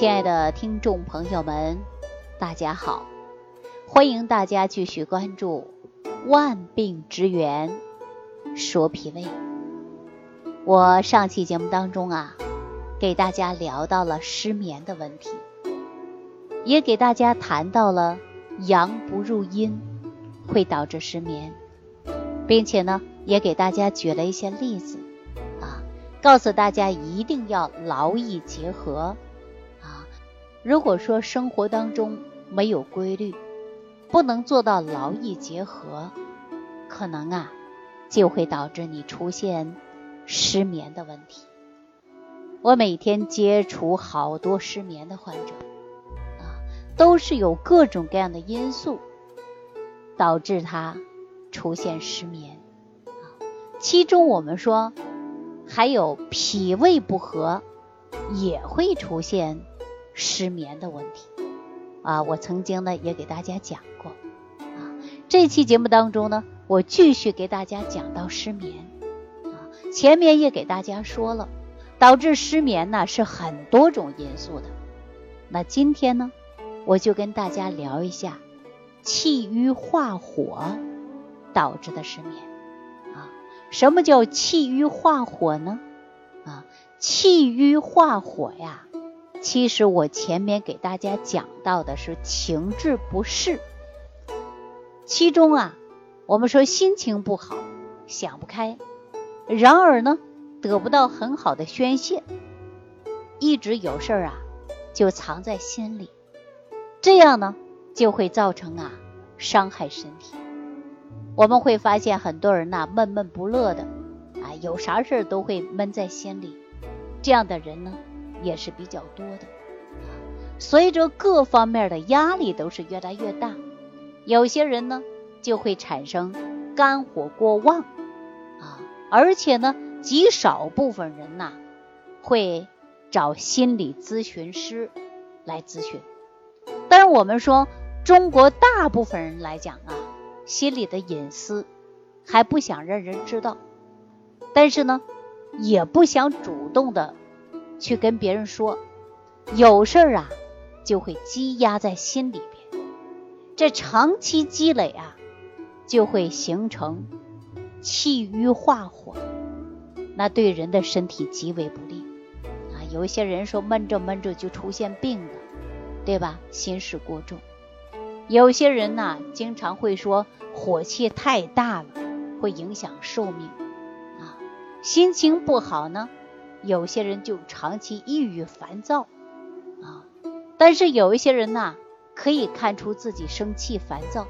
亲爱的听众朋友们，大家好！欢迎大家继续关注《万病之源说脾胃》。我上期节目当中啊，给大家聊到了失眠的问题，也给大家谈到了阳不入阴会导致失眠，并且呢，也给大家举了一些例子啊，告诉大家一定要劳逸结合。如果说生活当中没有规律，不能做到劳逸结合，可能啊就会导致你出现失眠的问题。我每天接触好多失眠的患者，啊，都是有各种各样的因素导致他出现失眠。啊，其中我们说还有脾胃不和也会出现。失眠的问题啊，我曾经呢也给大家讲过啊。这期节目当中呢，我继续给大家讲到失眠啊。前面也给大家说了，导致失眠呢是很多种因素的。那今天呢，我就跟大家聊一下气郁化火导致的失眠啊。什么叫气郁化火呢？啊，气郁化火呀。其实我前面给大家讲到的是情志不适，其中啊，我们说心情不好，想不开，然而呢，得不到很好的宣泄，一直有事儿啊，就藏在心里，这样呢，就会造成啊伤害身体。我们会发现很多人呐闷闷不乐的，啊，有啥事儿都会闷在心里，这样的人呢。也是比较多的，随着各方面的压力都是越来越大，有些人呢就会产生肝火过旺啊，而且呢极少部分人呐会找心理咨询师来咨询。但是我们说中国大部分人来讲啊，心里的隐私还不想让人知道，但是呢也不想主动的。去跟别人说，有事儿啊，就会积压在心里边，这长期积累啊，就会形成气郁化火，那对人的身体极为不利啊。有一些人说闷着闷着就出现病了，对吧？心事过重。有些人呢，经常会说火气太大了，会影响寿命啊。心情不好呢。有些人就长期抑郁烦躁啊，但是有一些人呢，可以看出自己生气烦躁；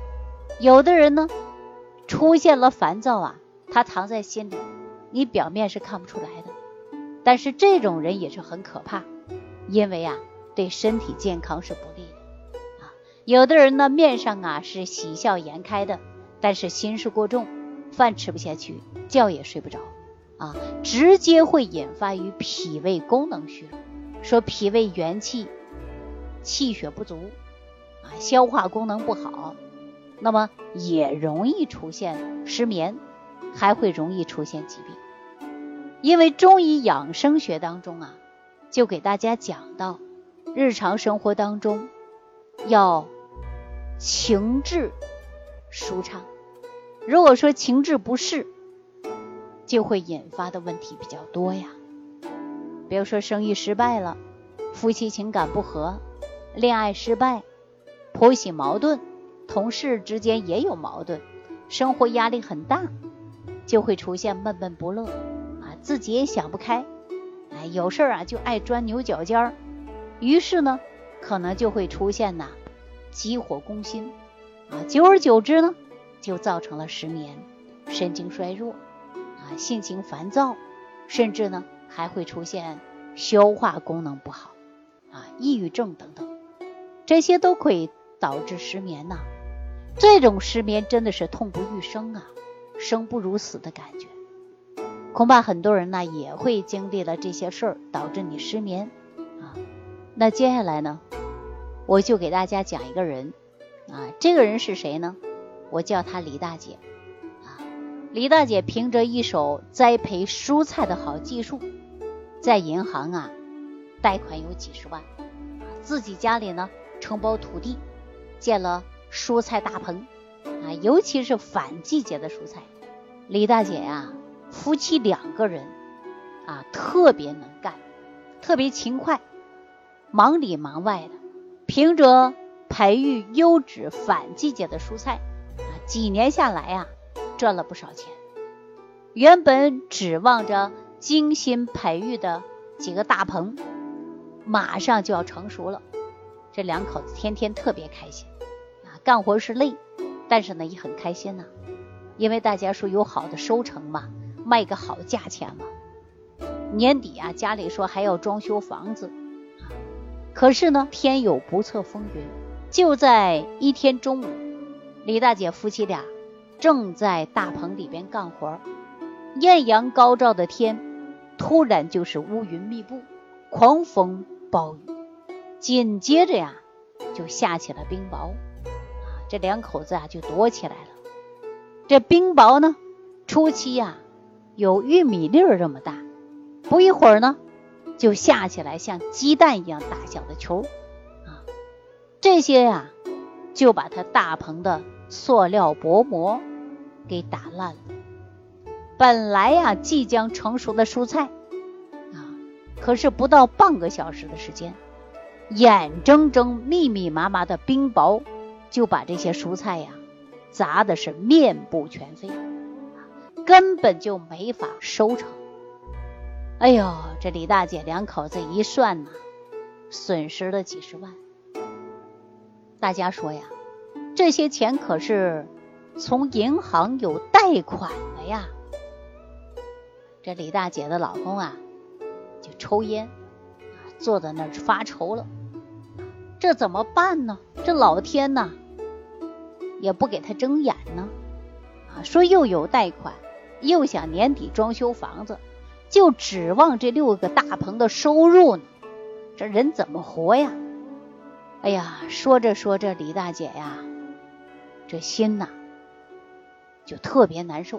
有的人呢，出现了烦躁啊，他藏在心里，你表面是看不出来的。但是这种人也是很可怕，因为啊，对身体健康是不利的啊。有的人呢，面上啊是喜笑颜开的，但是心事过重，饭吃不下去，觉也睡不着。啊，直接会引发于脾胃功能虚弱，说脾胃元气气血不足，啊，消化功能不好，那么也容易出现失眠，还会容易出现疾病。因为中医养生学当中啊，就给大家讲到，日常生活当中要情志舒畅，如果说情志不适。就会引发的问题比较多呀，比如说生意失败了，夫妻情感不和，恋爱失败，婆媳矛盾，同事之间也有矛盾，生活压力很大，就会出现闷闷不乐啊，自己也想不开，哎，有事儿啊就爱钻牛角尖儿，于是呢，可能就会出现呐，急火攻心啊，久而久之呢，就造成了失眠，神经衰弱。性情烦躁，甚至呢还会出现消化功能不好啊、抑郁症等等，这些都可以导致失眠呐。这种失眠真的是痛不欲生啊，生不如死的感觉。恐怕很多人呢也会经历了这些事儿，导致你失眠啊。那接下来呢，我就给大家讲一个人啊，这个人是谁呢？我叫她李大姐。李大姐凭着一手栽培蔬菜的好技术，在银行啊贷款有几十万，自己家里呢承包土地，建了蔬菜大棚啊，尤其是反季节的蔬菜。李大姐呀，夫妻两个人啊，特别能干，特别勤快，忙里忙外的，凭着培育优质反季节的蔬菜啊，几年下来呀，赚了不少钱。原本指望着精心培育的几个大棚，马上就要成熟了，这两口子天天特别开心啊，干活是累，但是呢也很开心呐。因为大家说有好的收成嘛，卖个好价钱嘛。年底啊，家里说还要装修房子，可是呢，天有不测风云，就在一天中午，李大姐夫妻俩正在大棚里边干活，艳阳高照的天，突然就是乌云密布，狂风暴雨，紧接着呀，就下起了冰雹，啊，这两口子啊就躲起来了。这冰雹呢，初期呀有玉米粒儿这么大，不一会儿呢就下起来像鸡蛋一样大小的球啊，这些呀就把它大棚的塑料薄膜给打烂了。本来呀即将成熟的蔬菜啊，可是不到半个小时的时间，眼睁睁密密麻麻的冰雹就把这些蔬菜呀。砸的是面目全非，根本就没法收成。哎呦，这李大姐两口子一算呐，损失了几十万。大家说呀，这些钱可是从银行有贷款的呀。这李大姐的老公啊，就抽烟，坐在那儿发愁了。这怎么办呢？这老天呐！也不给他睁眼呢，啊，说又有贷款，又想年底装修房子，就指望这六个大棚的收入呢，这人怎么活呀？哎呀，说着说着，李大姐呀，这心呐就特别难受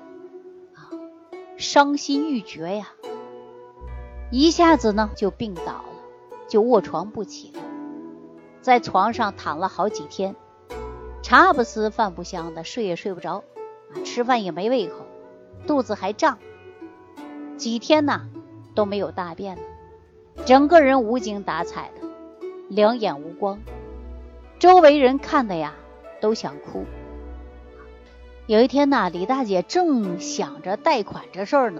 啊，伤心欲绝呀，一下子呢就病倒了，就卧床不起了，在床上躺了好几天。茶不思饭不香的，睡也睡不着，啊，吃饭也没胃口，肚子还胀，几天呐都没有大便了，整个人无精打采的，两眼无光，周围人看的呀都想哭。有一天呢，李大姐正想着贷款这事儿呢，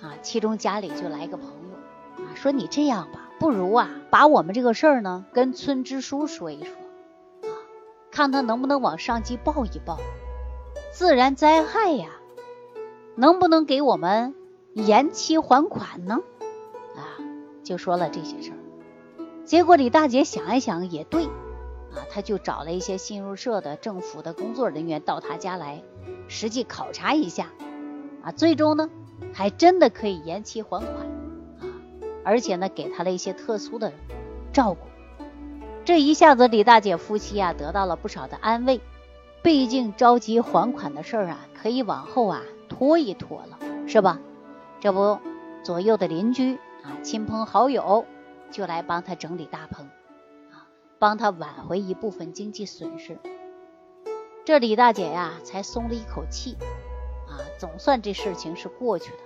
啊，其中家里就来个朋友，啊，说你这样吧，不如啊把我们这个事儿呢跟村支书说一说。啊看他能不能往上级报一报，自然灾害呀，能不能给我们延期还款呢？啊，就说了这些事儿。结果李大姐想一想也对，啊，他就找了一些信用社的政府的工作人员到他家来实际考察一下，啊，最终呢还真的可以延期还款，啊，而且呢给他了一些特殊的照顾。这一下子，李大姐夫妻啊得到了不少的安慰。毕竟着急还款的事儿啊，可以往后啊拖一拖了，是吧？这不，左右的邻居啊、亲朋好友就来帮他整理大棚，帮他挽回一部分经济损失。这李大姐呀才松了一口气，啊，总算这事情是过去的。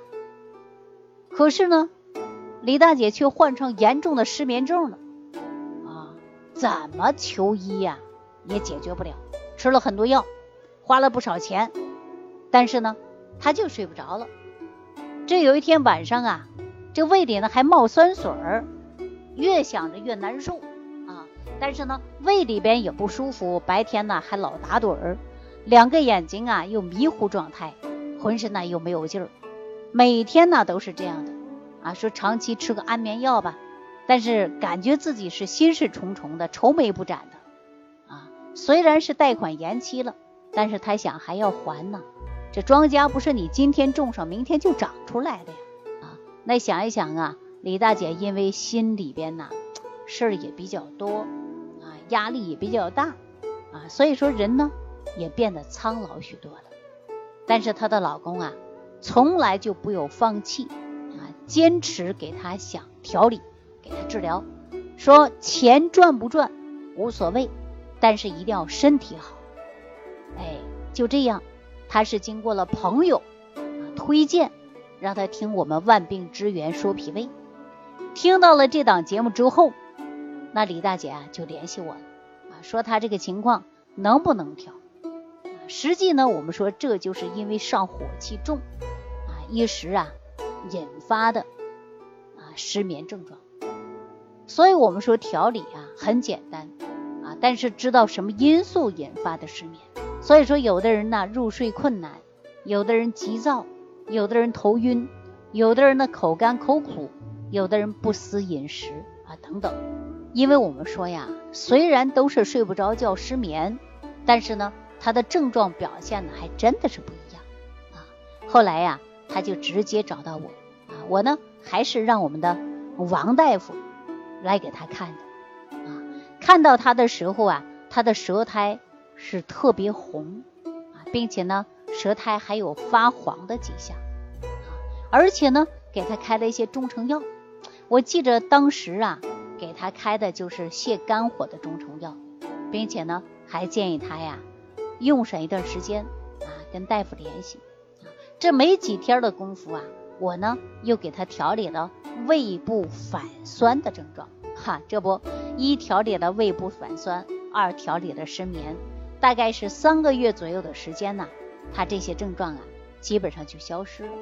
可是呢，李大姐却患上严重的失眠症了啊。怎么求医呀，也解决不了。吃了很多药，花了不少钱，但是呢，他就睡不着了。这有一天晚上啊，这胃里呢还冒酸水儿，越想着越难受。但是呢，胃里边也不舒服，白天呢还老打盹儿，两个眼睛啊又迷糊状态，浑身呢又没有劲儿，每天呢都是这样的啊。说长期吃个安眠药吧。但是感觉自己是心事重重的、愁眉不展的啊。虽然是贷款延期了，但是他想还要还呢。这庄稼不是你今天种上，明天就长出来的呀啊。那想一想啊，李大姐因为心里边呐事儿也比较多，压力也比较大啊，所以说人呢也变得苍老许多了。但是她的老公啊，从来就不有放弃啊，坚持给她想调理。给她治疗，说钱赚不赚无所谓，但是一定要身体好。哎，就这样，他是经过了朋友推荐，让他听我们万病之源说脾胃。听到了这档节目之后，那李大姐啊就联系我了啊，说她这个情况能不能调？实际呢，我们说这就是因为上火气重啊，一时啊引发的啊失眠症状。所以我们说调理啊很简单啊，但是知道什么因素引发的失眠。所以说有的人呢入睡困难，有的人急躁，有的人头晕，有的人呢口干口苦。有的人不思饮食啊，等等，因为我们说呀，虽然都是睡不着觉、失眠，但是呢，他的症状表现呢还真的是不一样啊。后来呀，他就直接找到我啊，我呢还是让我们的王大夫来给他看的啊。看到他的时候啊，他的舌苔是特别红啊，并且呢，舌苔还有发黄的迹象啊，而且呢，给他开了一些中成药。我记着当时啊，给他开的就是泻肝火的中成药，并且呢，还建议他呀用上一段时间啊，跟大夫联系。这没几天的功夫啊，我呢又给他调理了胃部反酸的症状。哈，这不一调理了胃部反酸，二调理了失眠，大概是三个月左右的时间呢，他这些症状啊基本上就消失了。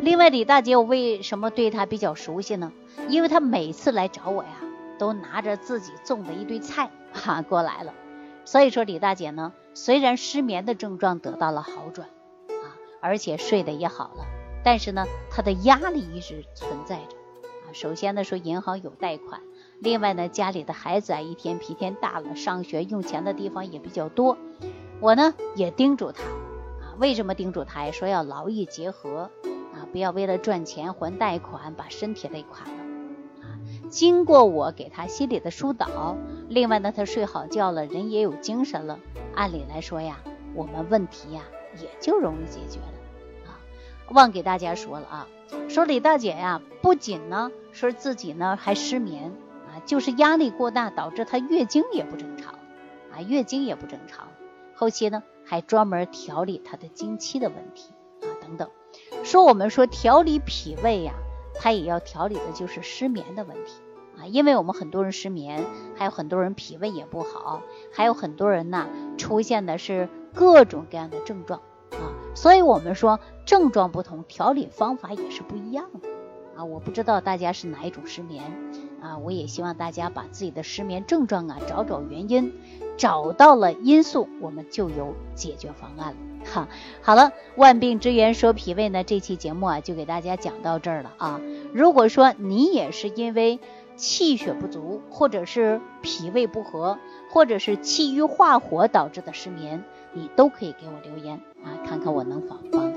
另外，李大姐，我为什么对她比较熟悉呢？因为她每次来找我呀，都拿着自己种的一堆菜 哈过来了。所以说，李大姐呢，虽然失眠的症状得到了好转啊，而且睡得也好了，但是呢，她的压力一直存在着啊。首先呢，说银行有贷款，另外呢，家里的孩子啊，一天比一天大了，上学用钱的地方也比较多。我呢，也叮嘱她啊，为什么叮嘱她呀？说要劳逸结合。啊不要为了赚钱还贷款，把身体累垮了啊！经过我给他心理的疏导，另外呢，他睡好觉了，人也有精神了，按理来说呀，我们问题呀也就容易解决了啊！忘给大家说了啊，说李大姐呀，不仅呢说自己呢还失眠啊，就是压力过大导致她月经也不正常啊，月经也不正常，后期呢还专门调理她的经期的问题啊，等等。说我们说调理脾胃呀，它也要调理的就是失眠的问题。啊，因为我们很多人失眠，还有很多人脾胃也不好，还有很多人呢出现的是各种各样的症状。啊，所以我们说症状不同，调理方法也是不一样的。啊。我不知道大家是哪一种失眠啊，我也希望大家把自己的失眠症状啊找找原因，找到了因素，我们就有解决方案了。哈，好了，万病之源说脾胃呢，这期节目啊就给大家讲到这儿了啊。如果说你也是因为气血不足，或者是脾胃不和，或者是气郁化火导致的失眠，你都可以给我留言啊，看看我能否帮。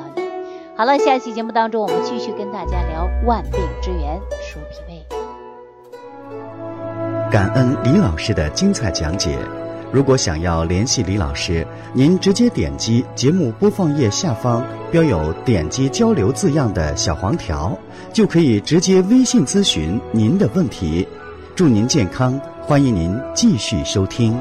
好了，下期节目当中我们继续跟大家聊万病之源说脾胃。感恩李老师的精彩讲解。如果想要联系李老师，您直接点击节目播放页下方标有“点击交流”字样的小黄条，就可以直接微信咨询您的问题。祝您健康，欢迎您继续收听。